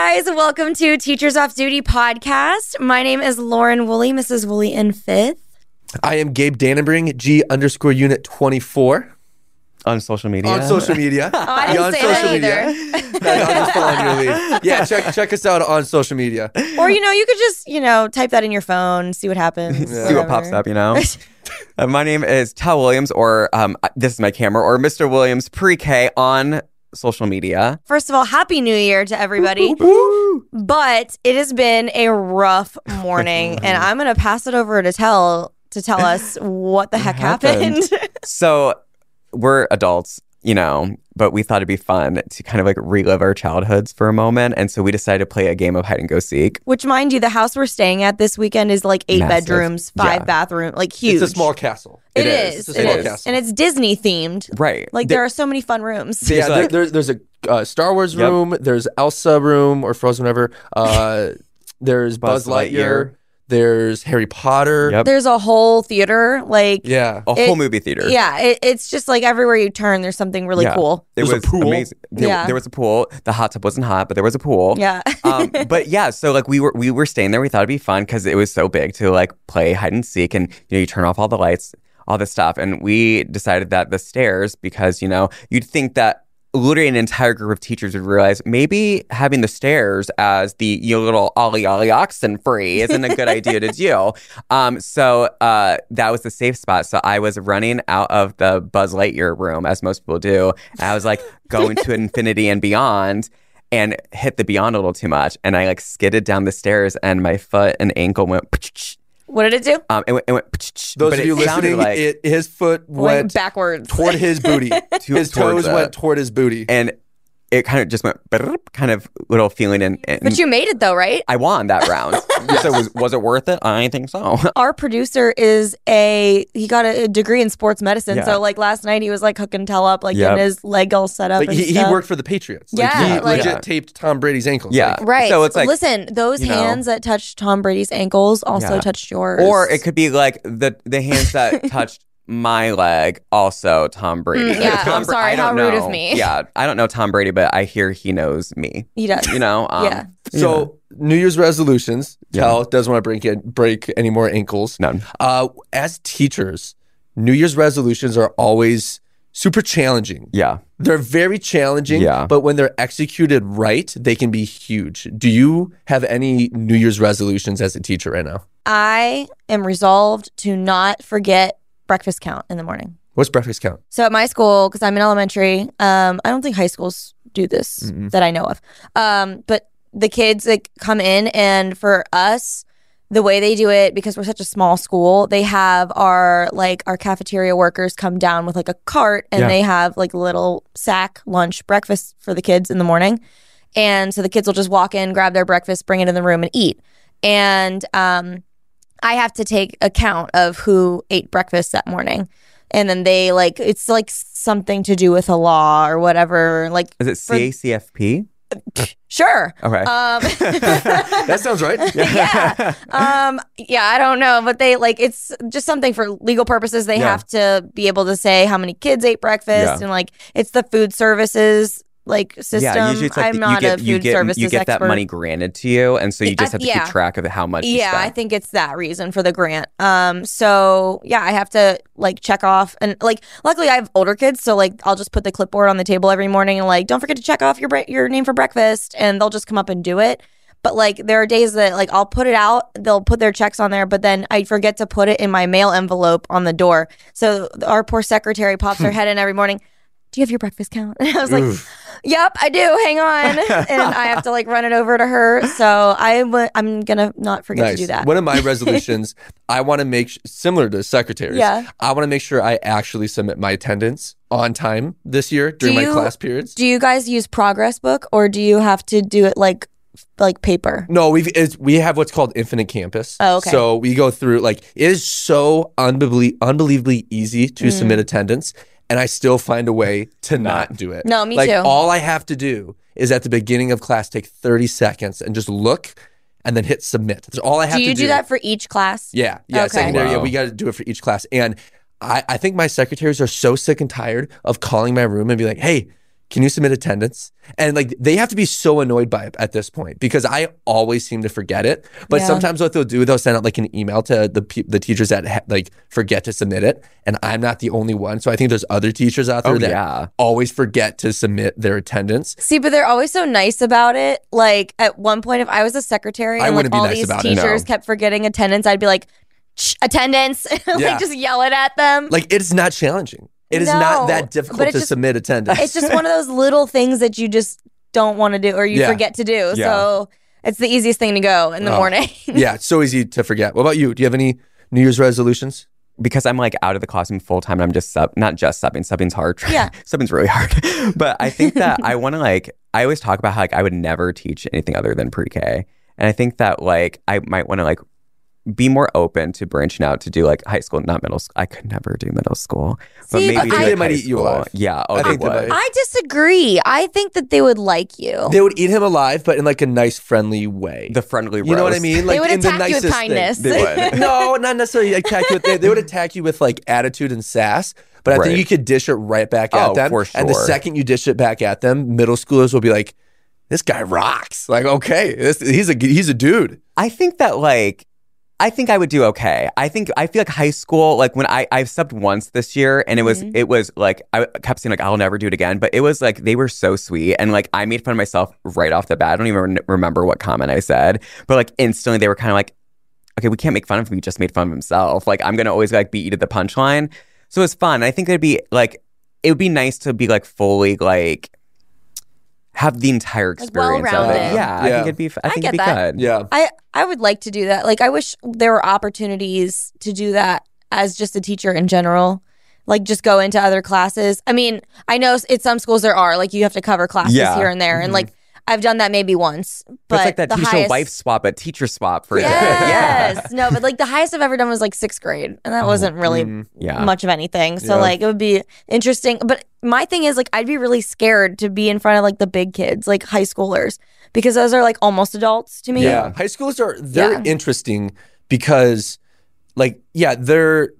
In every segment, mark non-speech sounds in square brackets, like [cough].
Hi, guys. Welcome to Teachers Off Duty podcast. My name is Lauren Woolley, Mrs. Woolley in fifth. I am Gabe Dannenbring, G underscore unit 24 on social media. on social media. [laughs] Oh, I didn't on say social that media. No, I'm just following your lead. Yeah, [laughs] check check us out on social media. Or, you know, you could just, you know, type that in your phone, see what happens. See what pops up, you know. [laughs] uh, my name is Tell Williams, or um, this is my camera, or Mr. Williams pre-K on social media. First of all, Happy New Year to everybody. But it has been a rough morning, and I'm going to pass it over to Tell to tell us what the heck happened. happened? [laughs] So we're adults, you know, but we thought it'd be fun to kind of like relive our childhoods for a moment, and so we decided to play a game of hide and go seek. Which, mind you, the house we're staying at this weekend is like eight Massive. bedrooms, five Yeah. bathrooms, like huge. It's a small castle. It It is. is. It's a it small is. castle. And it's Disney themed. Right. Like there are so many fun rooms. There's yeah, there, like- there, there's a uh, Star Wars Yep. room. There's Elsa room or Frozen, whatever. Uh, [laughs] there's Buzz, Buzz Lightyear. Lightyear. There's Harry Potter. Yep. There's a whole theater. Like Yeah. a It- whole movie theater. yeah, it, it's just like everywhere you turn, there's something really Yeah. cool. It There's a pool. amazing. There, Yeah. there was a pool. The hot tub wasn't hot, but there was a pool. Yeah. um, [laughs] but yeah, so like we were we were staying there. We thought it'd be fun because it was so big to like play hide and seek, and you know you turn off all the lights, all this stuff, and we decided that the stairs because you know you'd think that literally an entire group of teachers would realize maybe having the stairs as the you know, little ollie ollie oxen free isn't a good idea to do. [laughs] Um, so uh, that was the safe spot. So I was running out of the Buzz Lightyear room as most people do. I was like going to [laughs] infinity and beyond and hit the beyond a little too much. And I like skidded down the stairs and my foot and ankle went. [laughs] What did it do? Um, it went. It went [laughs] Those but of you it sounded listening, like it, his foot Went went backwards. toward his booty. [laughs] his towards toes it. went toward his booty. and it kind of just went kind of little feeling and, and But you made it though, right? I won that [laughs] round. So was was it worth it? I think so. [laughs] Our producer is a he got a degree in sports medicine. Yeah. So like last night he was like hooking Tell up, like Yep. getting his leg all set up. like and he, he worked for the Patriots. Like, Yeah, he like- legit Yeah. taped Tom Brady's ankles. Yeah. Like, Right. So it's like, listen, those you know- hands that touched Tom Brady's ankles also Yeah. touched yours. Or it could be like the the hands that [laughs] touched my leg, also Tom Brady. Mm, yeah, [laughs] Tom I'm Bra- sorry, I don't how rude of me. [laughs] Yeah, I don't know Tom Brady, but I hear he knows me. he does. You know, [laughs] um, Yeah. So New Year's resolutions. Yeah. Cal doesn't want to break it, break any more ankles. None. Uh, as teachers, New Year's resolutions are always super challenging. Yeah. They're very challenging, Yeah. but when they're executed right, they can be huge. Do you have any New Year's resolutions as a teacher right now? I am resolved to not forget breakfast count in the morning. What's breakfast count? So at my school, because I'm in elementary, um, I don't think high schools do this Mm-mm. that I know of. Um, but the kids like come in, and for us, the way they do it, because we're such a small school, they have our like our cafeteria workers come down with like a cart, and Yeah. they have like little sack lunch breakfast for the kids in the morning. And so the kids will just walk in, grab their breakfast, bring it in the room, and eat. And um, I have to take account of who ate breakfast that morning. And then they like it's like something to do with a law or whatever. Like Is it CACFP? [laughs] sure. Okay. Um [laughs] That sounds right. [laughs] yeah. Um yeah, I don't know, but they like it's just something for legal purposes. They Yeah. have to be able to say how many kids ate breakfast Yeah. and like it's the food services like system. yeah, usually it's like I'm the- not get a you food get services you get that money granted to you, and so you just have to yeah. keep track of how much. you Yeah, I think it's that reason for the grant. Um, so yeah, I have to like check off and like luckily I have older kids, so like I'll just put the clipboard on the table every morning and like don't forget to check off your bre- your name for breakfast, and they'll just come up and do it. But like there are days that like I'll put it out, they'll put their checks on there, but then I forget to put it in my mail envelope on the door. So our poor secretary pops her [laughs] head in every morning. Do you have your breakfast count? And [laughs] I was like, Yep, I do. Hang on, [laughs] and I have to like run it over to her. So I w- I'm gonna not forget nice. to do that. One of my [laughs] resolutions, I want to make sh- similar to secretaries. Yeah. I want to make sure I actually submit my attendance on time this year during Do my class periods. Do you guys use Progress Book or do you have to do it like like paper? No, we've it's, we have what's called Infinite Campus. Oh, okay. So we go through like it is so unbelievably unbelievably easy to Mm. submit attendance, and I still find a way to not do it. No, me like, too. All I have to do is at the beginning of class take thirty seconds and just look, and then hit submit. That's all I have Do to do. do you do that for each class? Yeah, yeah. Okay. Secondary, yeah, we got to do it for each class. And I, I think my secretaries are so sick and tired of calling my room and be like, hey, can you submit attendance? And like they have to be so annoyed by it at this point because I always seem to forget it. But Yeah. sometimes what they'll do, they'll send out like an email to the pe- the teachers that ha- like forget to submit it, and I'm not the only one. So I think there's other teachers out oh, there Oh, that yeah. always forget to submit their attendance. See, but they're always so nice about it. Like at one point, if I was a secretary I and like be all nice these about it, teachers no. kept forgetting attendance, I'd be like, "Shh, attendance, [laughs] Yeah. like just yell it at them. Like it's not challenging. It is No, not that difficult to just- submit attendance. it's just one of those little things that you just don't want to do or you Yeah. forget to do. Yeah. So it's the easiest thing to go in the Oh. morning. [laughs] yeah, it's so easy to forget. What about you? Do you have any New Year's resolutions? because I'm like out of the classroom full time and I'm just sub, not just subbing. Subbing's hard. [laughs] Yeah. subbing's really hard. [laughs] but I think that I want to like. I always talk about how like I would never teach anything other than pre K, and I think that like I might want to like be more open to branching out to do like high school, not middle school. I could never do middle school, but See, maybe but I- like, They might eat you school. alive. Yeah, oh, I they think they would. might. I disagree. I think that they would like you. They would eat him alive, but in like a nice, friendly way. The friendly, way. you know what I mean? Like would in the attack you with nicest kindness. Thing. They would. [laughs] no, not necessarily attack you with. They, they would attack you with like attitude and sass. But I Right. think you could dish it right back at Oh, them. for And the sure. second you dish it back at them, middle schoolers will be like, "This guy rocks." Like, okay, this, he's a he's a dude. I think that like I think I would do okay. I think I feel like high school, like when I I've subbed once this year, and it was Mhm. it was like I kept saying like I'll never do it again, but it was like they were so sweet, and like I made fun of myself right off the bat. I don't even remember what comment I said, but like instantly they were kind of like, okay, we can't make fun of him. He just made fun of himself. Like I'm gonna always like beat you to the punchline. So it was fun. I think it'd be like it would be nice to be like fully like have the entire Like, experience of it. well-rounded. Yeah, I think it'd be. I think get it'd be that. good. Yeah. I I would like to do that. Like I wish there were opportunities to do that as just a teacher in general. Like just go into other classes. I mean, I know s- at some schools there are like you have to cover classes Yeah. here and there, and mm-hmm. like I've done that maybe once. But But it's like that the teacher highest, wife swap, but teacher swap for Yes, [laughs] no, but like the highest I've ever done was like sixth grade, and that wasn't really Mm. yeah. much of anything. So Yeah. like it would be interesting. But my thing is like I'd be really scared to be in front of like the big kids, like high schoolers, because those are like almost adults to me. Yeah. High schoolers are they're Yeah. interesting because like yeah, they're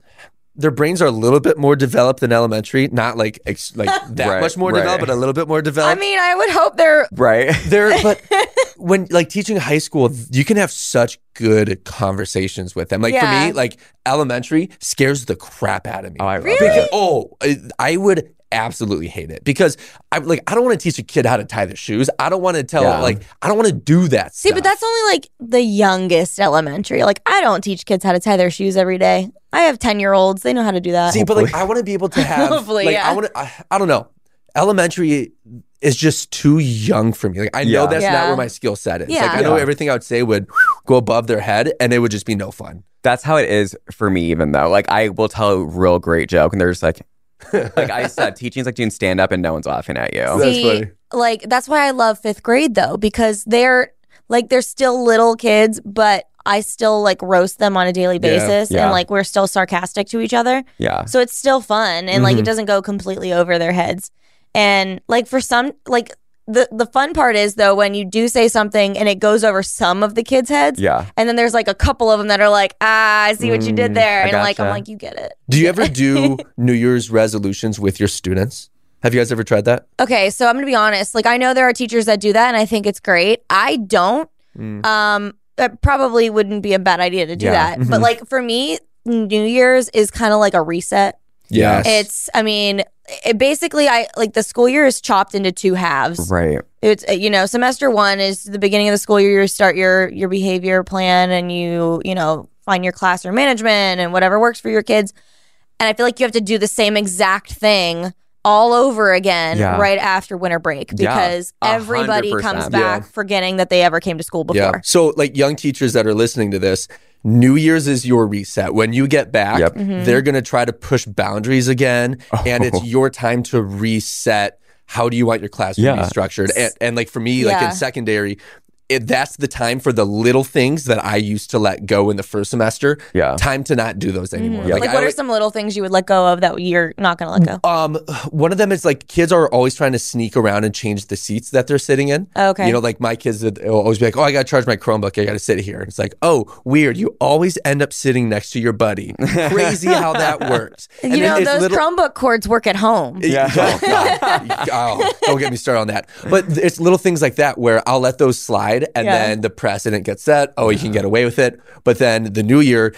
their brains are a little bit more developed than elementary. Not like ex- like [laughs] that Right, much more right. developed, but a little bit more developed. I mean, I would hope they're Right. [laughs] They're but [laughs] when like teaching high school, you can have such good conversations with them. Like for me, like elementary scares the crap out of me. Oh, I Really? Because- oh, I- I would absolutely hate it because I like I don't want to teach a kid how to tie their shoes. I don't want to tell Yeah. like I don't want to do that. See, but that's only like the youngest elementary. Like, I don't teach kids how to tie their shoes every day. I have 10 year olds. They know how to do that. See, but like I want to be able to [laughs] have Hopefully, like yeah. I want to I, I don't know. Elementary is just too young for me. Like I know Yeah. that's not where my skill set is. Yeah. Like I know everything I would say would go above their head and it would just be no fun. That's how it is for me, even though. Like, I will tell a real great joke, and they're just like, [laughs] like I said, teaching's like doing stand up, and no one's laughing at you. That's See, funny. like, that's why I love fifth grade though, because they're like, they're still little kids, but I still like roast them on a daily basis. Yeah. And like, we're still sarcastic to each other. Yeah. So it's still fun and like Mhm. it doesn't go completely over their heads. And like for some like the the fun part is though when you do say something and it goes over some of the kids' heads. Yeah. And then there's like a couple of them that are like, ah, I see what you did Mm, there. I And like I'm gotcha. like, you get it. Do you ever [laughs] do New Year's resolutions with your students? Have you guys ever tried that? Okay, so I'm gonna be honest. Like I know there are teachers that do that and I think it's great. I don't. Mm. Um that probably wouldn't be a bad idea to do Yeah. that. But Mhm. like for me, New Year's is kind of like a reset. Yes. It's I mean, it basically I like the school year is chopped into two halves. Right. it's uh, you know semester one is the beginning of the school year you start your your behavior plan and you you know find your classroom management and whatever works for your kids and i feel like you have to do the same exact thing all over again Yeah. right after winter break because a everybody comes percent. back forgetting that they ever came to school before Yeah. So, like young teachers that are listening to this, New Year's is your reset. When you get back, Yep. Mm-hmm. they're going to try to push boundaries again. And it's Oh. [laughs] your time to reset. How do you want your classroom to Yeah. be structured? And, and like for me, like in secondary, it, that's the time for the little things that I used to let go in the first semester. Yeah. Time to not do those anymore. Like, I what are some little things you would let go of that you're not going to let go? um, one of them is like kids are always trying to sneak around and change the seats that they're sitting in. Okay. You know, like my kids would will always be like, "Oh, I got to charge my Chromebook. I got to sit here." And it's like, "Oh, weird. You always end up sitting next to your buddy. [laughs] Crazy how that works." [laughs] And you know, it's those little- Chromebook cords work at home. Yeah. Oh, God. [laughs] Oh, don't get me started on that. But it's little things like that where I'll let those slide and Yeah. then the precedent gets set. Oh, you can get away with it. But then the new year,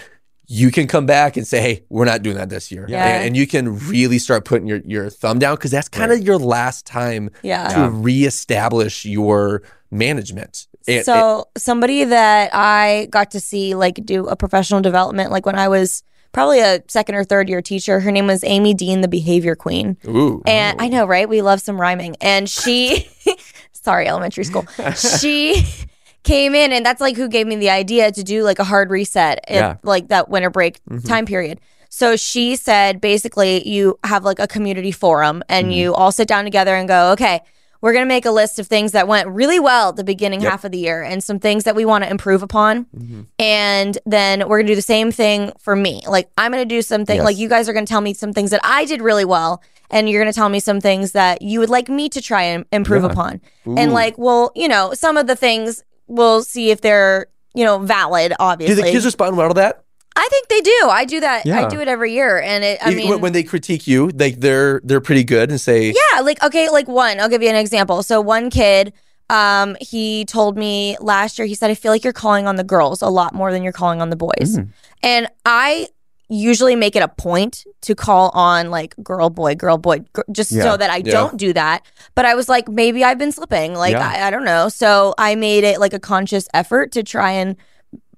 you can come back and say, hey, we're not doing that this year. Yeah. And, and you can really start putting your, your thumb down because that's kind of your last time Yeah. to reestablish your management. And- so somebody that I got to see like do a professional development, like when I was probably a second or third year teacher, her name was Amy Dean, the behavior queen. ooh. And I oh. know, right? We love some rhyming. And she, [laughs] sorry, elementary school, [laughs] she [laughs] came in, and that's like who gave me the idea to do like a hard reset, if, Yeah. like that winter break mm-hmm. time period. So she said basically, you have like a community forum, and mm-hmm. you all sit down together and go, okay. We're going to make a list of things that went really well at the beginning half of the year and some things that we want to improve upon. Mm-hmm. And then we're going to do the same thing for me. Like, I'm going to do something, Yes. like, you guys are going to tell me some things that I did really well. And you're going to tell me some things that you would like me to try and improve upon. And, like, well, you know, some of the things we'll see if they're, you know, valid, obviously. do the kids respond well to that? I think they do. I do that. I do it every year. And it, I mean, when, they critique you, like they're they're pretty good and say, Yeah, like okay, like one. I'll give you an example. So one kid, um, he told me last year. He said, "I feel like you're calling on the girls a lot more than you're calling on the boys," and I usually make it a point to call on like girl boy girl boy gr- just Yeah. so that I Yeah. don't do that but I was like maybe I've been slipping like Yeah. I, I don't know so I made it like a conscious effort to try and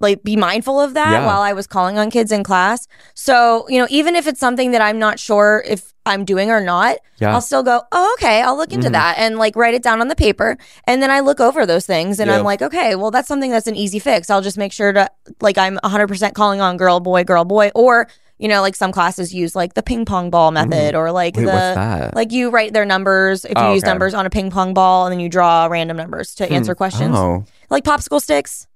like be mindful of that Yeah. while I was calling on kids in class so you know even if it's something that I'm not sure if I'm doing or not Yeah. I'll still go, oh, okay, I'll look into mm-hmm. that and like write it down on the paper. And then I look over those things and. I'm like, okay, well, that's something that's an easy fix. I'll just make sure to, like, I'm 100% calling on girl, boy, girl, boy. Or, you know, like some classes use like the ping pong ball mm-hmm. method or like Wait, the, like you write their numbers if you Oh, use okay. numbers on a ping pong ball and then you draw random numbers to hmm. answer questions. Oh. Like popsicle sticks.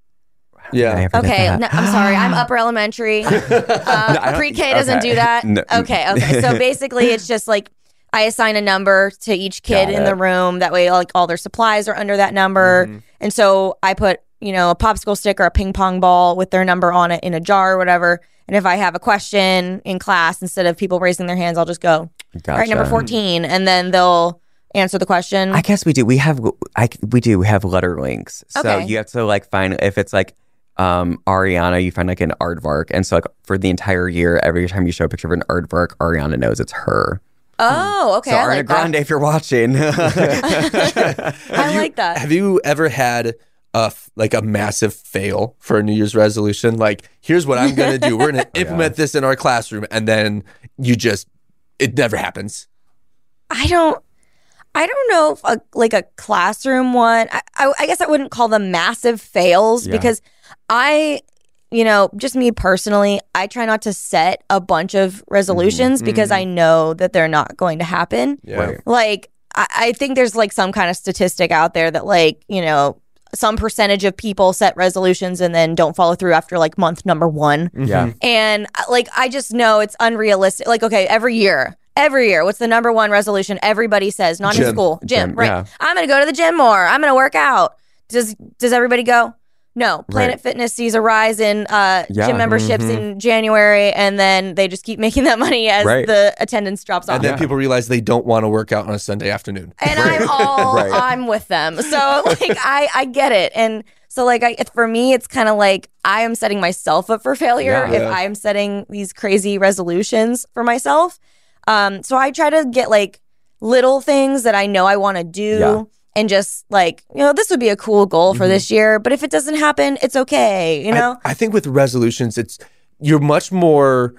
I yeah. Okay, no, I'm sorry. I'm [gasps] upper elementary. [laughs] I Uh, don't- Pre-K doesn't okay. do that. No. Okay, okay. So [laughs] basically, it's just like I assign a number to each kid in the room. That way, like all their supplies are under that number. Mm-hmm. And so I put you know a popsicle stick or a ping pong ball with their number on it in a jar or whatever. And if I have a question in class, instead of people raising their hands, I'll just go, all right, number 14. And then they'll answer the question. I guess we do. We have I we do. We have letter links. So Okay. you have to like find if it's like um Ariana, you find like an aardvark, and so like for the entire year, every time you show a picture of an aardvark, Ariana knows it's her. oh, okay. so I Ariana like Grande, that. if you're watching, [laughs] [laughs] I like that. Have you ever had a f- like a massive fail for a New Year's resolution? Like, here's what I'm gonna do. We're gonna [laughs] implement this in our classroom, and then you just it never happens. I don't. I don't know if a, like a classroom one. I, I, I guess I wouldn't call them massive fails Yeah. because I, you know, just me personally, I try not to set a bunch of resolutions mm-hmm. because I mm-hmm. know that they're not going to happen. Yeah. Right. Like I, I think there's like some kind of statistic out there that like you know some percentage of people set resolutions and then don't follow through after like month number one. Mm-hmm. yeah, And uh, like, I just know it's unrealistic. Like, okay, every year, every year, what's the number one resolution everybody says? Not in school, gym, Gym, right? yeah. I'm gonna go to the gym more. I'm gonna work out. Does does everybody go? No. Planet Right. Fitness sees a rise in uh, Yeah. gym memberships in January, and then they just keep [laughs] making that money as Right. the attendance drops off. And then Yeah. people realize they don't want to work out on a Sunday afternoon. and I'm all [laughs] Right. I'm with them. So [laughs] like I I get it. And so like I for me it's kind of like I am setting myself up for failure Yeah. if Yeah. I am setting these crazy resolutions for myself. Um so I try to get like little things that I know I want to do Yeah. And just like, you know, this would be a cool goal for this year, but if it doesn't happen, it's okay, you I- know? I, think with resolutions, it's you're much more.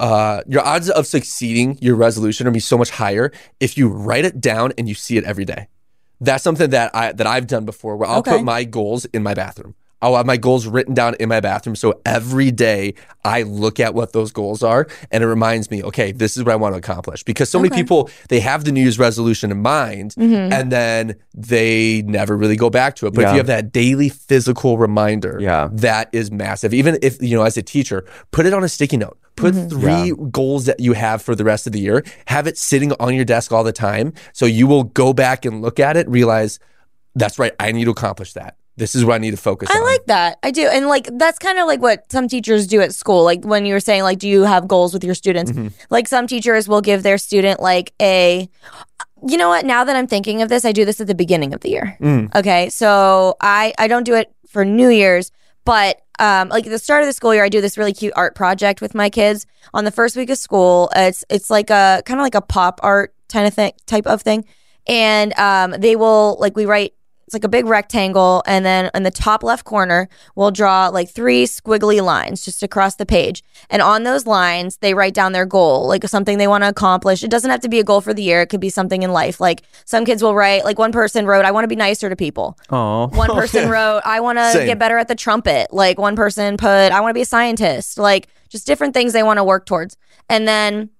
Uh, your odds of succeeding your resolution are be so much higher if you write it down and you see it every day. That's something that I that I've done before. Where I'll Okay. put my goals in my bathroom. I'll I'll have my goals written down in my bathroom. So every day I look at what those goals are and it reminds me, okay, this is what I want to accomplish. Because so many people, they have the New Year's resolution in mind mm-hmm. and then they never really go back to it. But if you have that daily physical reminder, Yeah. that is massive. Even if, you know, as a teacher, put it on a sticky note. Put mm-hmm. three goals that you have for the rest of the year. Have it sitting on your desk all the time. So you will go back and look at it, realize that's right, I need to accomplish that. This is what I need to focus on. I on. like that. I do. And like that's kind of like what some teachers do at school. Like when you were saying like do you have goals with your students? Mm-hmm. Like some teachers will give their student like a You know what? Now that I'm thinking of this, I do this at the beginning of the year. Mm. Okay? So I I don't do it for New Year's, but um, like at the start of the school year, I do this really cute art project with my kids on the first week of school. It's it's like a kind of like a pop art kind of thing type of thing, and um, they will like we write. It's like a big rectangle, and then in the top left corner, we'll draw like three squiggly lines just across the page. And on those lines, they write down their goal, like something they want to accomplish. It doesn't have to be a goal for the year; it could be something in life. Like some kids will write, like one person wrote, "I want to be nicer to people." Oh, One person [laughs] wrote, I want to get better at the trumpet. Like one person put, I want to be a scientist. Like just different things they want to work towards. And then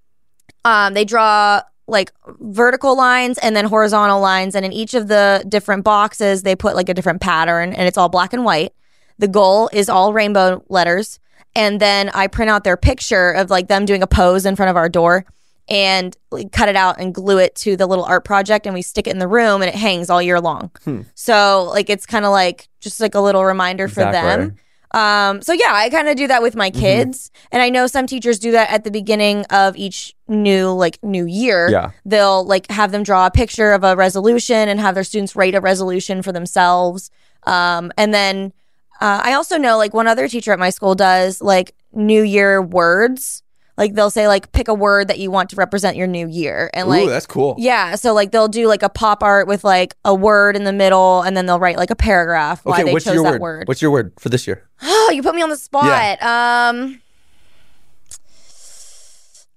um, they draw like vertical lines and then horizontal lines. And in each of the different boxes, they put like a different pattern and it's all black and white. The goal is all rainbow letters. And then I print out their picture of like them doing a pose in front of our door and like, cut it out and glue it to the little art project and we stick it in the room and it hangs all year long. Hmm. So like it's kind of like just like a little reminder for Exactly. them. Um, so yeah, I kind of do that with my kids, and I know some teachers do that at the beginning of each new like new year. Yeah. they'll like have them draw a picture of a resolution and have their students write a resolution for themselves. Um, and then uh, I also know like one other teacher at my school does like New Year words. Like they'll say like pick a word that you want to represent your new year, and like Ooh, that's cool. yeah, so like they'll do like a pop art with like a word in the middle, and then they'll write like a paragraph why Okay, they what's chose your that word? word. What's your word for this year? Oh, [gasps] you put me on the spot. yeah. Um,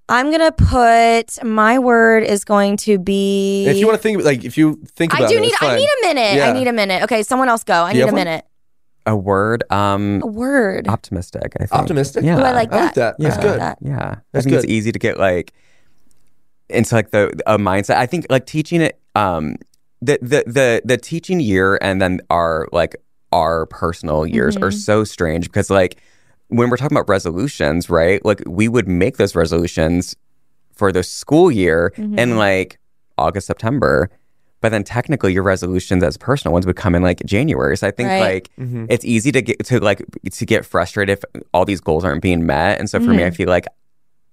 I'm gonna put my word is going to be. If you want to think, like, if you think I do it, need. I need a minute. Yeah. I need a minute. Okay, someone else go. I need a one? minute. A word. Um, A word. optimistic. I think. Optimistic? Yeah. Ooh, I like that. I like that. that. That's good. That. Yeah, That's I think good. it's easy to get like into like the a mindset. I think like teaching it, um, the the the the teaching year and then our like our personal years are Mhm. so strange because like when we're talking about resolutions, right? Like we would make those resolutions for the school year in Mhm. like August, September. But then technically your resolutions as personal ones would come in like January. So I think Right. like Mhm. it's easy to get to like to get frustrated if all these goals aren't being met. And so for me, I feel like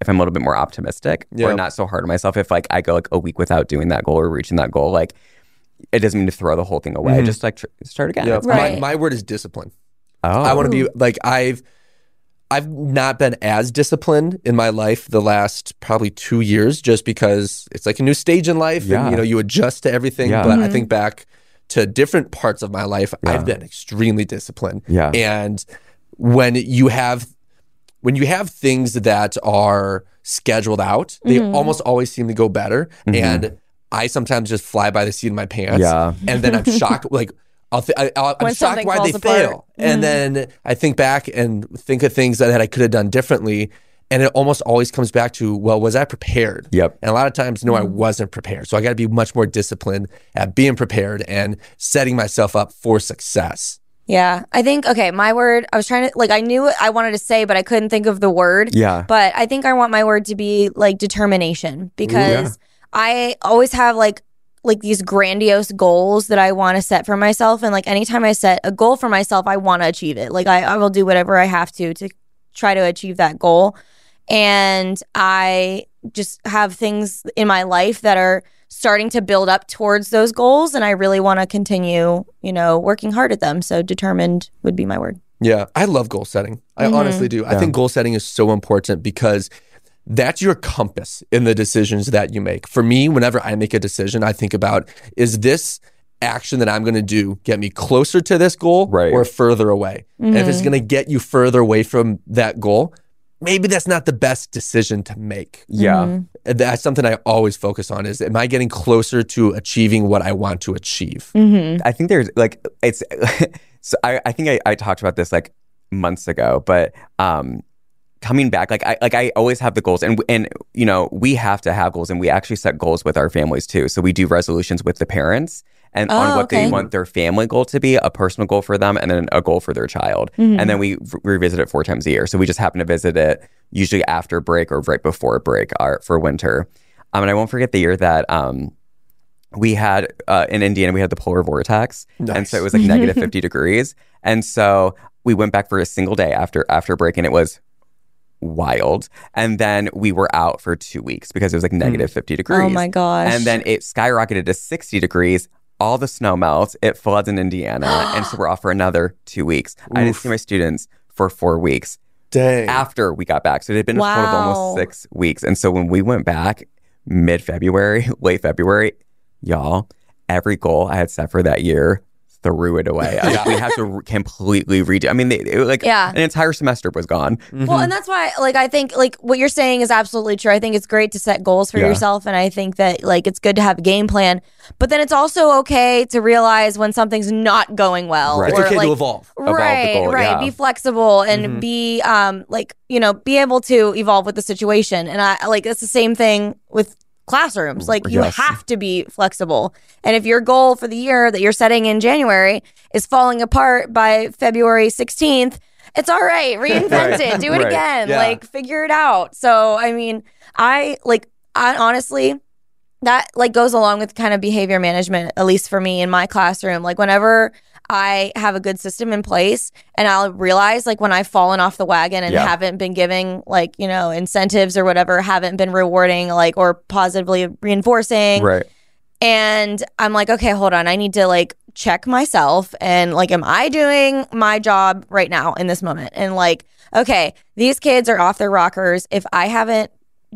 if I'm a little bit more optimistic Yeah. or not so hard on myself, if like I go like a week without doing that goal or reaching that goal, like it doesn't mean to throw the whole thing away. Mhm. Just like tr- start again. Yeah. Right. My, my word is discipline. Oh, I want to be like I've I've not been as disciplined in my life the last probably two years just because it's like a new stage in life Yeah. and you know you adjust to everything. Yeah. But I mm-hmm. think back to different parts of my life, Yeah. I've been extremely disciplined. Yeah. And when you have when you have things that are scheduled out, they mm-hmm. almost always seem to go better. Mm-hmm. And I sometimes just fly by the seat of my pants. Yeah. And then I'm shocked, [laughs] like, I'll th- I, I'll, I'm shocked why they apart. fail. And mm-hmm. then I think back and think of things that I could have done differently. And it almost always comes back to, well, was I prepared? Yep. And a lot of times, no, I mm-hmm. wasn't prepared. So I got to be much more disciplined at being prepared and setting myself up for success. Yeah, I think okay. My word. I was trying to like. I knew what I wanted to say, but I couldn't think of the word. Yeah. But I think I want my word to be like determination because I always have like like these grandiose goals that I want to set for myself and like anytime I set a goal for myself I want to achieve it. Like I, I will do whatever I have to to try to achieve that goal. And I just have things in my life that are starting to build up towards those goals and I really want to continue, you know, working hard at them. So determined would be my word. Yeah, I love goal setting. I mm-hmm. honestly do. I think goal setting is so important because that's your compass in the decisions that you make. For me, whenever I make a decision, I think about is this action that I'm going to do get me closer to this goal Right. or further away? And if it's going to get you further away from that goal, maybe that's not the best decision to make. Yeah. And That's something I always focus on is am I getting closer to achieving what I want to achieve? Mm-hmm. I think there's like it's [laughs] So I, I think I, I talked about this like months ago, but um, coming back, like I like I always have the goals, and and you know we have to have goals, and we actually set goals with our families too. So we do resolutions with the parents and Oh, on what okay. they want their family goal to be, a personal goal for them, and then a goal for their child, Mm-hmm. and then we re- revisit it four times a year. So we just happen to visit it usually after break or right before break our, for winter. Um, and I won't forget the year that um, we had uh, in Indiana, we had the polar vortex, and so it was like negative [laughs] fifty degrees, and so we went back for a single day after after break, and it was wild. And then we were out for two weeks because it was like hmm. negative fifty oh degrees. Oh my gosh. And then it skyrocketed to sixty degrees. All the snow melts. It floods in Indiana, [gasps] and so we're off for another two weeks. I didn't see my students for four weeks Dang. after we got back. So it had been a total of almost six weeks. And so when we went back mid February, [laughs] late February, y'all, every goal I had set for that year threw it away. Like, we had to re- completely redo. I mean, they, it, like Yeah. an entire semester was gone. Well, and that's why, like, I think, like, what you're saying is absolutely true. I think it's great to set goals for Yeah. yourself. And I think that, like, it's good to have a game plan. But then it's also okay to realize when something's not going well. Right. it's or, okay like, to evolve. the Right, goal, right. yeah. Be flexible and be, um, like, you know, be able to evolve with the situation. And I, like, it's the same thing with classrooms. Like, you Yes. have to be flexible. And if your goal for the year that you're setting in January is falling apart by February 16th, it's all right. [laughs] Reinvent Right. it. Do it Right. again. Yeah. Like, figure it out. So, I mean, I like, I honestly, that like goes along with kind of behavior management, at least for me in my classroom. Like, whenever I have a good system in place and I'll realize like when I've fallen off the wagon and Yeah. haven't been giving like, you know, incentives or whatever, haven't been rewarding like or positively reinforcing. Right. And I'm like, okay, hold on. I need to like check myself and like, am I doing my job right now in this moment? And like, okay, these kids are off their rockers. If I haven't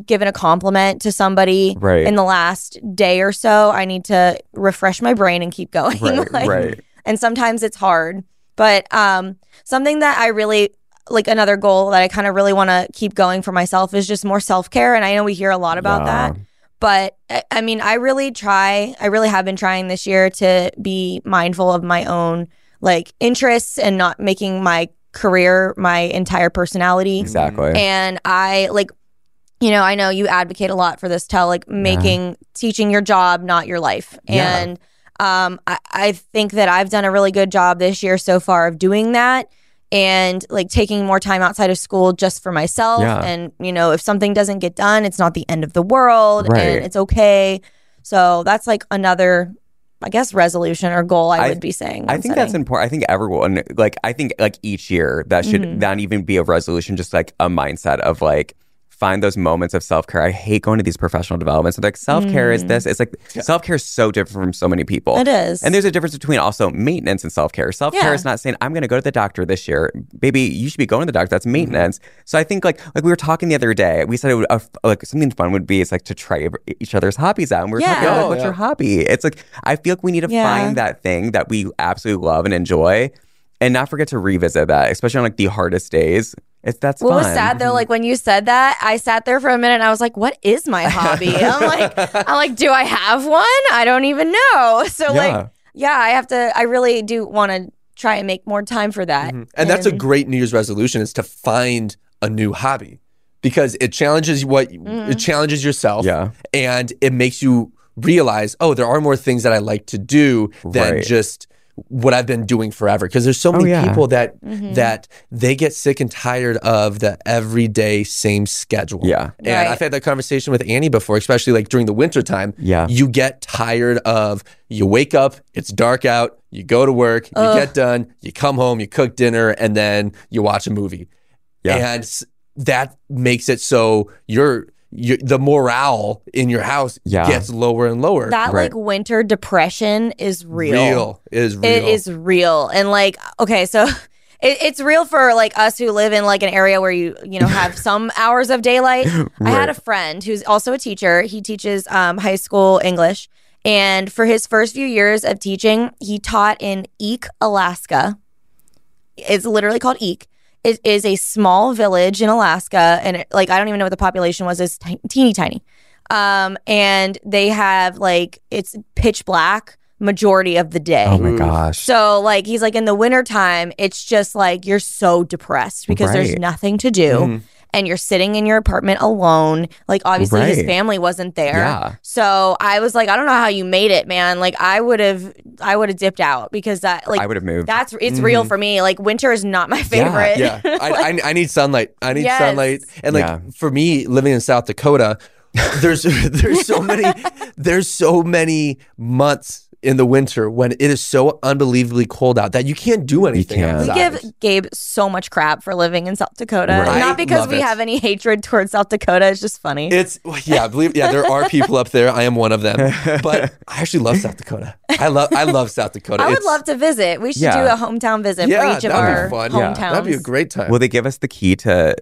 given a compliment to somebody Right. in the last day or so, I need to refresh my brain and keep going. [laughs] Right. Like, right. And sometimes it's hard but um something that i really like another goal that i kind of really want to keep going for myself is just more self-care and i know we hear a lot about Yeah. that but I- mean i really try i really have been trying this year to be mindful of my own like interests and not making my career my entire personality Exactly. and I like, you know, I know you advocate a lot for this, tell like making teaching your job, not your life. Yeah. Um, I, I think that I've done a really good job this year so far of doing that and like taking more time outside of school just for myself. Yeah. And, you know, if something doesn't get done, it's not the end of the world Right. and it's okay. So that's like another, I guess, resolution or goal I, I- would be saying. I think that's important. I think everyone, like, I think like each year that should Mhm. not even be a resolution, just like a mindset of like, find those moments of self care. I hate going to these professional developments. Like self care is this. It's like self care is so different from so many people. Mm. It is. And there's a difference between also maintenance and self care. Self care Yeah. is not saying I'm going to go to the doctor this year, baby. You should be going to the doctor. That's maintenance. So I think like like we were talking the other day. We said it would, uh, like something fun would be is like to try each other's hobbies out. And we were talking Yeah. about like, Oh, what's yeah. your hobby? It's like I feel like we need to Yeah. find that thing that we absolutely love and enjoy, and not forget to revisit that, especially on like the hardest days. It's that's What fun. was sad though, like when you said that, I sat there for a minute and I was like, "What is my hobby?" [laughs] I'm like, "I'm like, do I have one? I don't even know." [laughs] So Yeah. like, yeah, I have to. I really do want to try and make more time for that. Mm-hmm. And that's a great New Year's resolution is to find a new hobby because it challenges what Mm-hmm. it challenges yourself Yeah. and it makes you realize, oh, there are more things that I like to do than Right. just what I've been doing forever. Because there's so many Oh, yeah. people that Mm-hmm. that they get sick and tired of the everyday same schedule. Yeah. And Right. I've had that conversation with Annie before, especially like during the winter time. Yeah. You get tired of you wake up, it's dark out, you go to work, you get done, you come home, you cook dinner, and then you watch a movie. Yeah. And that makes it so you're, you the morale in your house Yeah. gets lower and lower. That Right. like winter depression is real. It is real. It is real. And like, okay, so [laughs] it, it's real for like us who live in like an area where you, you know, have [laughs] some hours of daylight. I had a friend who's also a teacher. He teaches um, high school English. And for his first few years of teaching, he taught in Eek, Alaska. It's literally called Eek. It is a small village in Alaska, and it, like I don't even know what the population was. It's ti- teeny tiny, um, and they have like it's pitch black majority of the day. Oh my gosh. So like he's like in the wintertime, it's just like you're so depressed because there's nothing to do. Mhm. And you're sitting in your apartment alone. Like obviously his family wasn't there. Yeah. So I was like, I don't know how you made it, man. Like I would have I would have dipped out because that like I would have moved. that's it's real mm-hmm. for me. Like winter is not my favorite. Yeah, [laughs] I, I, I need sunlight. I need Yes. sunlight, and like Yeah. for me, living in South Dakota, there's [laughs] there's so many [laughs] there's so many months in the winter when it is so unbelievably cold out that you can't do anything. can't. We give Gabe so much crap for living in South Dakota. Right. Not because we it. have any hatred towards South Dakota. It's just funny. It's yeah, believe yeah, there are people up there. I am one of them, but I actually love South Dakota. I love I love South Dakota. I would It's- love to visit. We should Yeah. do a hometown visit Yeah, for each of that'd our be fun. Yeah. hometowns. That'd be a great time. Will they give us the key to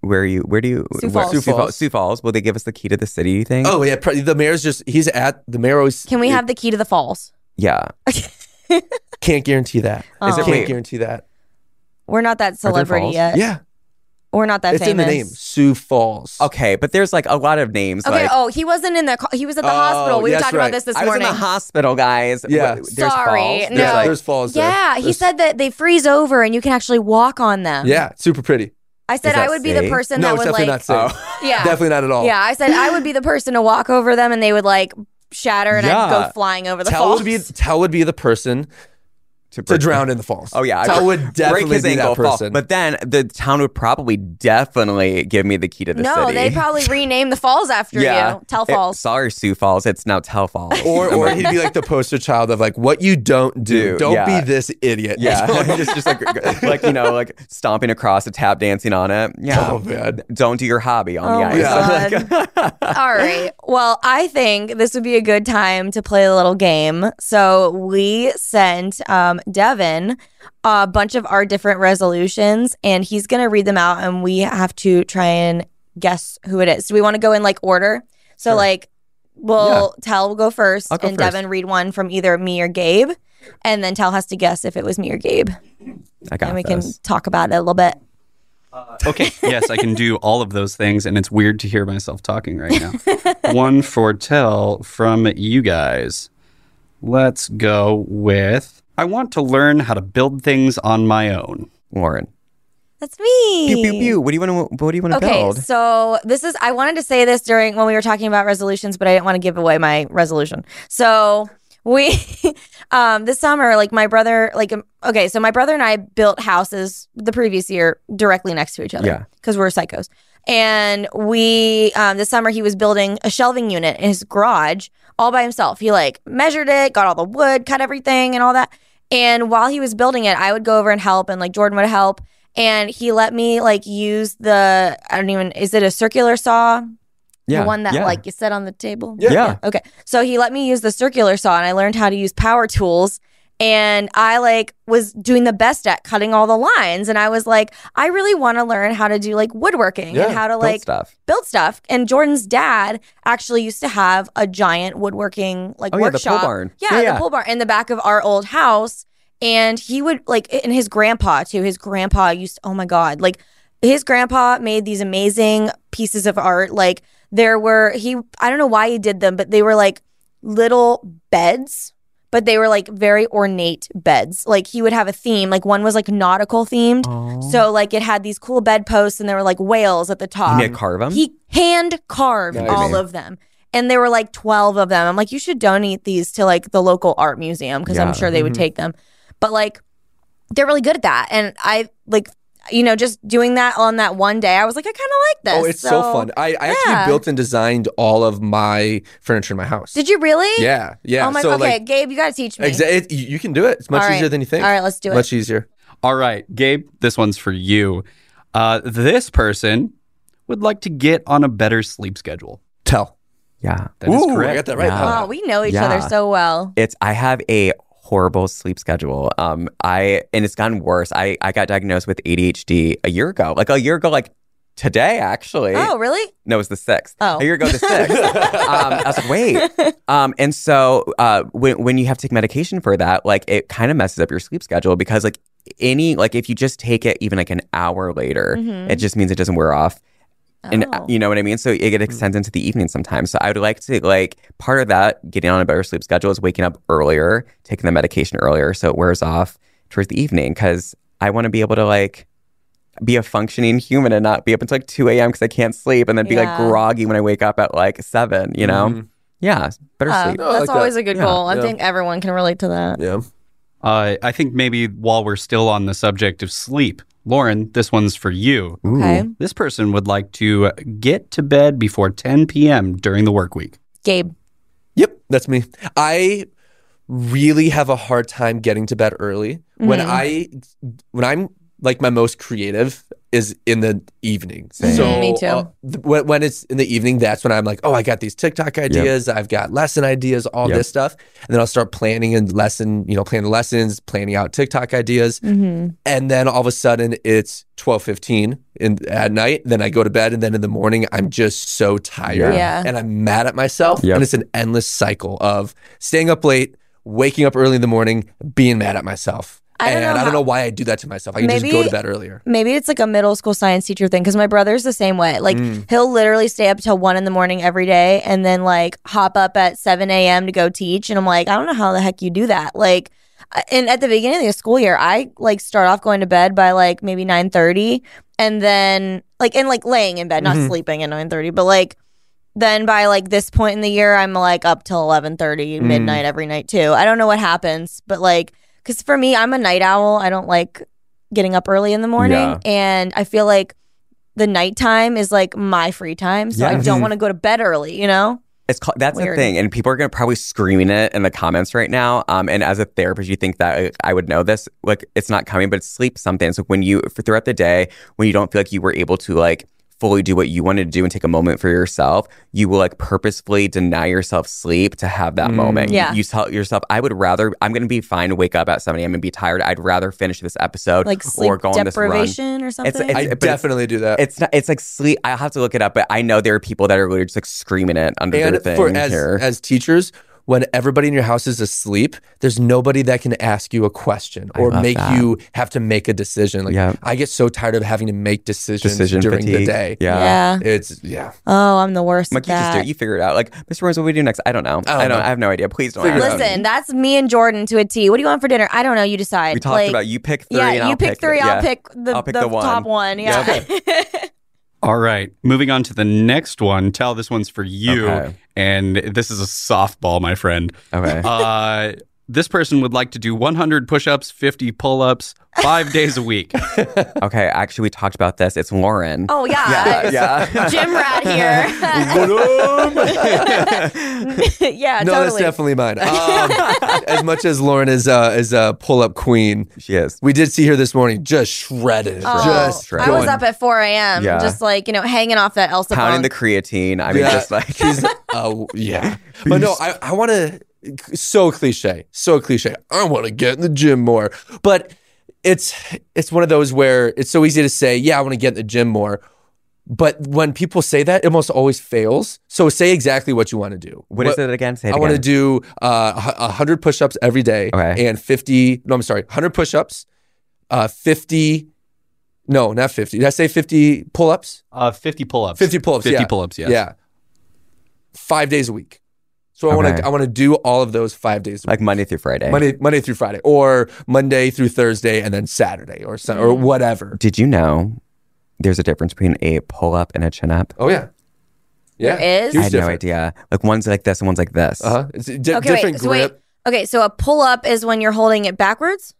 where you? Where do you? Sioux where- Falls. Sioux Sioux Falls. Sioux Falls. Will they give us the key to the city? thing? oh yeah, pre- the mayor's just he's at the mayor always Can we have the key to the falls? yeah. [laughs] can't guarantee that. Is it- can't wait. guarantee that. We're not that celebrity falls? yet. Yeah, We're not that it's famous. in the name, Sioux Falls. Okay, but there's like a lot of names. Okay. like, oh, he wasn't in the. co- He was at the Oh, hospital. We were yes, talking right. about this this I was morning. in the hospital, guys. Yeah. What- there's Sorry, falls. no. Yeah, like- there's falls. there. yeah, he There's- said that they freeze over and you can actually walk on them. Yeah, super pretty. I said I would be the safe? person no, that it's would definitely like. not safe. Oh. Yeah. [laughs] Definitely not at all. Yeah, I said I would be the person to walk over them and they would like shatter and I'd Yeah. go flying over the Tell falls. would be Tell would be the person to break- drown in the falls. Oh yeah, I would would definitely break his be ankle, that fall. person. But then the town would probably definitely give me the key to the no, city. they probably [laughs] rename the falls after yeah. you. Tell It- falls. sorry, Sioux Falls. It's now Tell Falls. or or he'd be like the poster child of like what you don't do. Do, Don't yeah. be this idiot. Yeah, [laughs] just just like like you know like stomping across a tap dancing on it. Yeah, Oh, man. don't do your hobby on Oh the my ice. God. [laughs] All right. Well, I think this would be a good time to play a little game. So we sent um, Devin a bunch of our different resolutions, and he's going to read them out, and we have to try and guess who it is. Do we want to go in like order? So, Sure. like, we'll tell will go 1st go and first. Devin read one from either me or Gabe, and then Tell has to guess if it was me or Gabe, I got and we this. can talk about it a little bit. Uh, okay, [laughs] yes, I can do all of those things, and it's weird to hear myself talking right now. [laughs] One for tell from you guys. Let's go with I want to learn how to build things on my own. Lauren. That's me. Pew pew pew. What do you want to? What do you want to Okay, build? so this is I wanted to say this during when we were talking about resolutions, but I didn't want to give away my resolution. So we [laughs] um this summer, like my brother, like um, okay, so my brother and I built houses the previous year directly next to each other. Yeah. Because we're psychos. And we um this summer he was building a shelving unit in his garage all by himself. He like measured it, got all the wood, cut everything and all that. And while he was building it, I would go over and help and like Jordan would help. And he let me like use the I don't even is it a circular saw? yeah, The one that yeah. like you set on the table? Yeah. Yeah. Okay. So he let me use the circular saw and I learned how to use power tools. And I like was doing the best at cutting all the lines. And I was like, I really want to learn how to do like woodworking Yeah, and how to Build like stuff. build stuff. And Jordan's dad actually used to have a giant woodworking like Oh, yeah, the. Yeah, Yeah, the pole barn in the back of our old house. And he would like, and his grandpa too. His grandpa used, to, oh my God, like his grandpa made these amazing pieces of art. Like there were, he, I don't know why he did them, but they were like little beds. But they were like very ornate beds. Like he would have a theme. Like one was like nautical themed. Oh. So like it had these cool bedposts and there were like whales at the You top. need to carve them. He hand carved Nice. all of them. And there were like 12 of them. I'm like, you should donate these to like the local art museum because Yeah. I'm sure they would mm-hmm. take them. But like, they're really good at that. And I like, you know, just doing that on that one day, I was like, I kind of like this. Oh, it's so, fun. I, I yeah. actually built and designed all of my furniture in my house. Did you really? Yeah, yeah. Oh my, so okay, like, Gabe, you got to teach me. exa- it, you you can do it. It's much All right. easier than you think. All right, let's do it. Much easier. All right, Gabe, this one's for you. Uh, this person would like to get on a better sleep schedule. Tell. yeah. That is Ooh, correct. I got that right. Yeah. Oh, we know each Yeah. other so well. It's I have a horrible sleep schedule. Um, I and it's gotten worse. I I got diagnosed with ADHD a year ago. Like a year ago, like today actually. Oh, really? No, it was the sixth. Oh. A year ago, the sixth. [laughs] um, I was like, wait. Um, and so uh, when when you have to take medication for that, like it kind of messes up your sleep schedule because like any like if you just take it even like an hour later, Mhm. it just means it doesn't wear off. And Oh. you know what I mean? So it extends into the evening sometimes. So I would like to like part of that getting on a better sleep schedule is waking up earlier, taking the medication earlier so it wears off towards the evening because I want to be able to like be a functioning human and not be up until like 2 a.m. because I can't sleep and then be like groggy when I wake up at like 7, you know? Mhm. Yeah, better Uh, sleep. No, that's like always that. a good Yeah. goal. I Yeah. think everyone can relate to that. Yeah. Uh, I think maybe while we're still on the subject of sleep, Lauren, this one's for you. Okay. This person would like to get to bed before 10 p.m. during the work week. Gabe. Yep, that's me. I really have a hard time getting to bed early. When Mm-hmm. I when I'm like my most creative is in the evening. Same. So Mhm, me too. uh, th- when, when it's in the evening, that's when I'm like, oh, I got these TikTok ideas, I've got lesson ideas, all Yep. this stuff, and then I'll start planning and lesson, you know, planning lessons, planning out TikTok ideas, Mm-hmm. and then all of a sudden it's twelve fifteen in at night. Then I go to bed, and then in the morning I'm just so tired, Yeah. and I'm mad at myself, Yep. and it's an endless cycle of staying up late, waking up early in the morning, being mad at myself. I don't and know I don't know why I do that to myself. I can just go to bed earlier. Maybe it's like a middle school science teacher thing because my brother's the same way. Like Mm. he'll literally stay up till one in the morning every day and then like hop up at 7 a.m. to go teach. And I'm like, I don't know how the heck you do that. Like, and at the beginning of the school year, I like start off going to bed by like maybe 9:30 and then like and like laying in bed, not Mhm. sleeping at 9:30, but like then by like this point in the year, I'm like up till 11:30 Mm. midnight every night too. I don't know what happens, but like because for me, I'm a night owl. I don't like getting up early in the morning, Yeah. and I feel like the nighttime is like my free time, so I don't want to go to bed early. You know? It's called, that's Weird. the thing, and people are gonna probably screaming it in the comments right now. Um, and as a therapist, you think that uh, I would know this, like it's not coming, but it's sleep something. So when you for throughout the day, when you don't feel like you were able to like fully do what you wanted to do and take a moment for yourself, you will like purposefully deny yourself sleep to have that Mm. moment. Yeah. You, tell yourself, I would rather I'm gonna be fine to wake up at 7 a.m. and be tired. I'd rather finish this episode Like sleep or go on this run. deprivation or something. it's- I but it's- definitely do that. It's not. It's like sleep. I'll have to look it up, but I know there are people that are literally just like screaming it under and their thing for as here. as teachers when everybody in your house is asleep there's nobody that can ask you a question or make that. you have to make a decision like Yeah. i get so tired of having to make decisions Decision during the day Yeah. yeah. it's yeah Oh, I'm the worst I'm at like, you just do it. You figure it out. Like, Mr. Rose, what do we do next? I don't know. I don't I don't. know. I have no idea. Please don't. Ask out. me. Listen, that's me and Jordan to a T. What do you want for dinner? I don't know. You decide. We talked Like, about you pick three. Yeah, and you I'll pick pick three. The, I'll yeah. pick the, I'll pick the, the one. top one. Yeah, Yeah. [laughs] All right, moving on to the next one. Tell this one's for you, Okay. and this is a softball, my friend. Okay. Uh, this person would like to do 100 push-ups, 50 pull-ups, five [laughs] days a week. okay. Actually, we talked about this. It's Lauren. oh yeah. Yeah. Yeah. [laughs] Gym rat here. [laughs] yeah, no that's definitely mine um, as much as lauren is uh is a pull-up queen she is. we did see her this morning just shredded Oh, just Right. I was up at 4 a.m. Yeah. just like, you know, hanging off that Elsa Pounding the creatine. I mean, Yeah, just like she's oh yeah but no i, I want to so cliche so cliche i want to get in the gym more but it's it's one of those where it's so easy to say yeah i want to get in the gym more but when people say that it almost always fails so say exactly what you want to do what is it again? Say it I want to again. do uh, a 100 push-ups every day Okay. and 50 no I'm sorry 100 push-ups uh 50 no not 50 did I say 50 pull-ups Uh, 50 pull-ups. 50 pull-ups 50 yeah. pull-ups, yes. yeah five days a week so I want to I want to do all of those five days like Monday through Friday. Monday Monday through Friday or Monday through Thursday and then Saturday or Sun- or whatever Did you know there's a difference between a pull up and a chin up? oh yeah yeah There is? I Huge had no idea. Like one's like this and one's like this. uh-huh it's a di- Okay, wait, different so grip wait. Okay, so a pull up is when you're holding it backwards?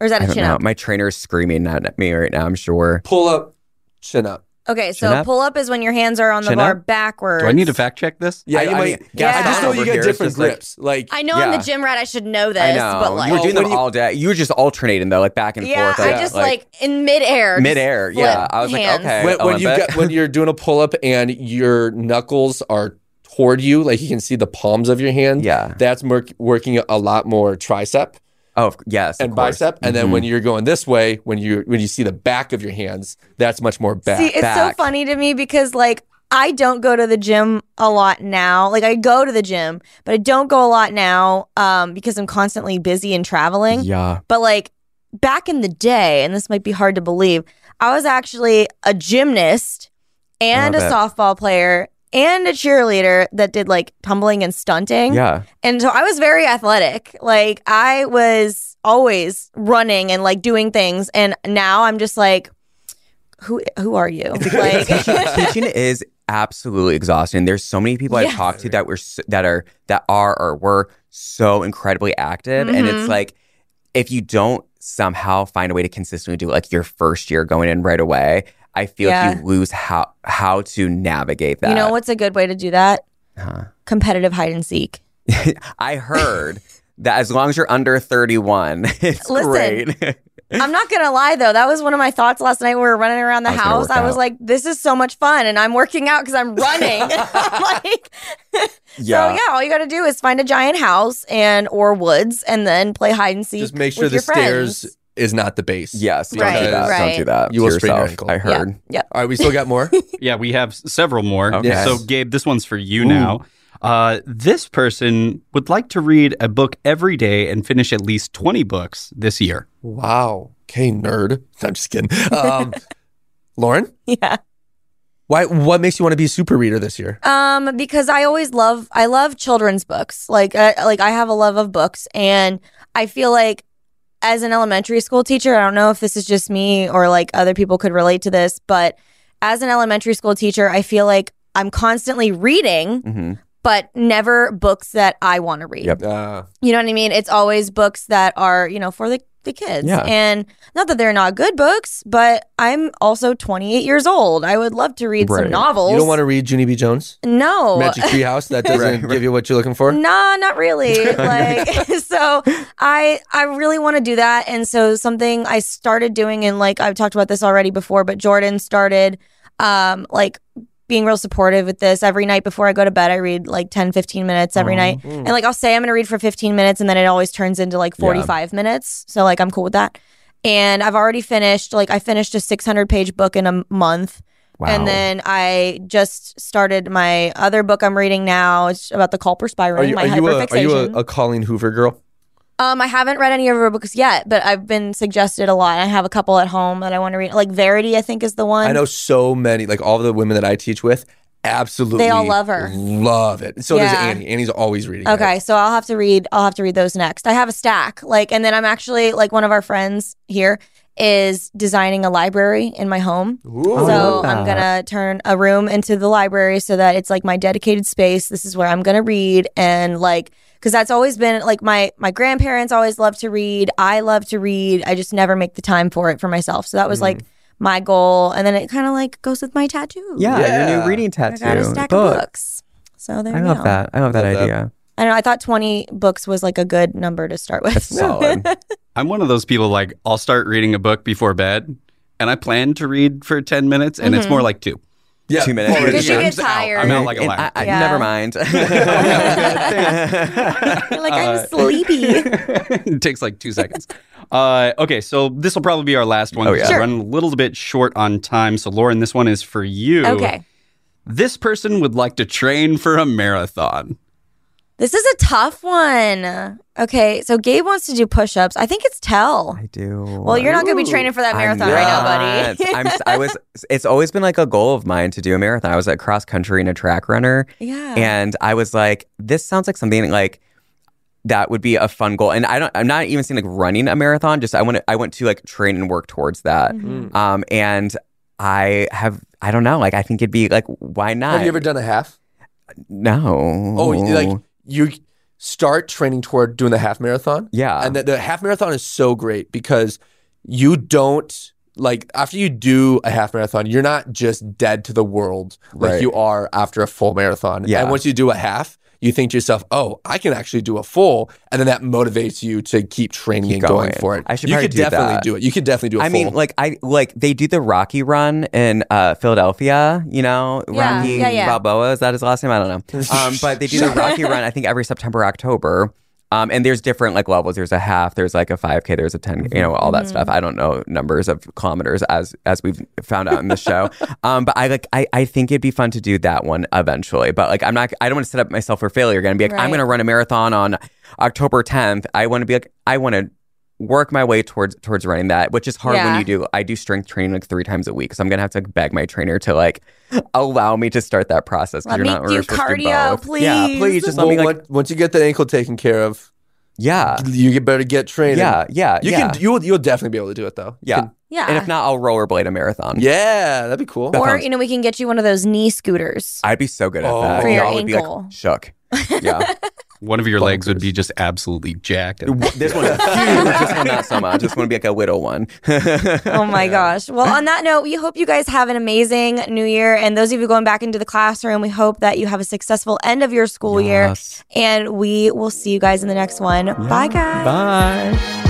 Or is that I a don't chin know. up? My trainer is screaming at me right now. I'm sure. pull up chin up Okay, so a up? pull up is when your hands are on the Chin bar up? backwards. Do I need to fact check this? yeah I- you I might mean, Yeah. I just know over you here get is different just like- grips like I know I'm Yeah. the gym rat. I should know this, I know. but like, you were doing when them you- all day. You were just alternating though, like back and yeah, forth. I just like, in midair. just midair. flip Yeah, I was like, okay. when, when you Olympic. get when you're doing a pull up and your knuckles are toward you, like you can see the palms of your hand. Yeah. that's mer- working a lot more tricep Oh yes, and of bicep. And then Mhm. when you're going this way, when you when you see the back of your hands, that's much more back. See, it's back. so funny to me because like I don't go to the gym a lot now. Like I go to the gym, but I don't go a lot now um, because I'm constantly busy and traveling. yeah, But like back in the day, and this might be hard to believe, I was actually a gymnast and a softball player and a cheerleader that did like tumbling and stunting. Yeah. And so I was very athletic. Like I was always running and like doing things. And now I'm just like, who who are you? Like teaching is absolutely exhausting. There's so many people I've talked to that were that are that are or were so incredibly active, and Mm-hmm. it's like if you don't somehow find a way to consistently do it, like your first year going in right away, I feel Yeah. like you lose how how to navigate that. you know what's a good way to do that? Huh. Competitive hide and seek. [laughs] I heard that as long as you're under 31, [laughs] it's Listen, great. [laughs] I'm not gonna lie though, that was one of my thoughts last night when we were running around the I house. I was out. like, this is so much fun, and I'm working out because I'm running. Like, yeah. So yeah, all you got to do is find a giant house and or woods, and then play hide and seek. Just make sure with the your friends. stairs is not the base. Yes, don't Right, do that. Don't do that. You to will sprain your yourself. ankle. I Yeah, heard. Yep. All right, we still got more. [laughs] Yeah, we have s- several more. Okay. Yes. So, Gabe, this one's for you now. Uh, this person would like to read a book every day and finish at least 20 books this year. wow. Okay, nerd. [laughs] I'm just kidding. Um, [laughs] Lauren, Yeah. why? What makes you want to be a super reader this year? Um, because I always love I love children's books. Like I, like I have a love of books, and I feel like as an elementary school teacher, I don't know if this is just me or like other people could relate to this, but as an elementary school teacher, I feel like I'm constantly reading, hmm but never books that I want to read. Yep. Uh, You know what I mean? It's always books that are, you know, for the, the kids. Yeah. And not that they're not good books, but I'm also 28 years old. I would love to read Right. some novels. you don't want to read Junie B. Jones, No. Magic Tree House. That [laughs] doesn't Right, give you what you're looking for. Nah, not really. [laughs] like [laughs] so I I really want to do that. And so something I started doing and like I've talked about this already before, but Jordan started um like being real supportive with this. Every night before I go to bed, I read like 10, 15 minutes every night. Mm. And like I'll say I'm gonna read for 15 minutes and then it always turns into like 45 minutes. So like I'm cool with that. And I've already finished like I finished a 600 page book in a month. Wow. And then I just started my other book I'm reading now. It's about the Culper spiral, Are you, my are you, a, are you a, a Colleen Hoover girl? Um, I haven't read any of her books yet, but I've been suggested a lot. I have a couple at home that I want to read. Like Verity, I think is the one. I know so many, like all the women that I teach with, absolutely. They all love her. Love it. So does Annie. Annie's always reading. it. Okay, so I'll have to read. I'll have to read those next. I have a stack. Like, and then I'm actually like one of our friends here is designing a library in my home. Ooh. so I'm gonna turn a room into the library so that it's like my dedicated space. This is where I'm gonna read and like because that's always been like my my grandparents always loved to read. I love to read. I just never make the time for it for myself. So that was like mm. my goal, and then it kind of like goes with my tattoo. yeah, your Yeah. new reading tattoo. I tattoo. got a stack book. of books. So there I you love go. that. I love that Love that. Idea. I don't know. I thought 20 books was like a good number to start with. That's solid. [laughs] I'm one of those people like, I'll start reading a book before bed, and I plan to read for 10 minutes, and it's more like two. Yeah. Two minutes. Already Because you get I'm out. tired. I'm out like a And lion. I- I- Yeah. Never mind. [laughs] [laughs] You're like, I'm sleepy. it takes like two seconds. Uh, okay, so this will probably be our last one. Oh, yeah. We're running a little bit short on time. So, Lauren, this one is for you. Okay. This person would like to train for a marathon. This is a tough one. Okay. So Gabe wants to do push ups. I think it's Tell. I do. Well, you're not going to be training for that marathon right now, buddy. I'm, I was. It's always been like a goal of mine to do a marathon. I was a cross country and a track runner, yeah. and I was like, this sounds like something like that would be a fun goal. And I don't. I'm not even saying like running a marathon. Just I want to. I want to like train and work towards that. Mm-hmm. Um, and I have. I don't know. Like I think it'd be like, why not? Have you ever done a half? No. Oh, like you start training toward doing the half marathon. Yeah. And the, the half marathon is so great because you don't like after you do a half marathon, you're not just dead to the world like Right. you are after a full marathon. Yeah. And once you do a half, you think to yourself, "Oh, I can actually do a full," and then that motivates you to keep training Keep and going. going. for it. I should you could do definitely that. do it. You could definitely do a I full. I mean, like I like they do the Rocky Run in uh, Philadelphia. You know, Yeah, Rocky yeah, yeah. Balboa is that his last name? I don't know. Um, but they do the [laughs] Rocky Run. I think every September, October. Um, and there's different like levels. There's a half. There's like a 5K. There's a 10. You know all that stuff. I don't know numbers of kilometers as as we've found out in the show. [laughs] um, but I like I I think it'd be fun to do that one eventually. But like I'm not. I don't want to set up myself for failure Gonna Be like I'm going to run a marathon on October 10th. I want to be like I want to work my way towards towards running that, which is hard Yeah. when you do. I do strength training like three times a week, so I'm gonna have to beg my trainer to like allow me to start that process. 'cause Let you're me not do really supposed to do cardio, both. Yeah, please. please just let well, me like once- once you get the ankle taken care of, yeah, you get better get training. yeah, yeah, You yeah, can you'll you'll definitely be able to do it though. Yeah. can- Yeah. And if not, I'll rollerblade a marathon. yeah, that'd be cool. That or sounds- you know, we can get you one of those knee scooters. I'd be so good at Oh. that. For your Y'all would be ankle. like shook. Yeah. [laughs] One of your legs would be just absolutely jacked. this one [laughs] huge. This one not so much. This one would be like a little one. Oh my [laughs] gosh. Well, on that note, we hope you guys have an amazing new year. And those of you going back into the classroom, we hope that you have a successful end of your school year. And we will see you guys in the next one. Bye, guys. Bye.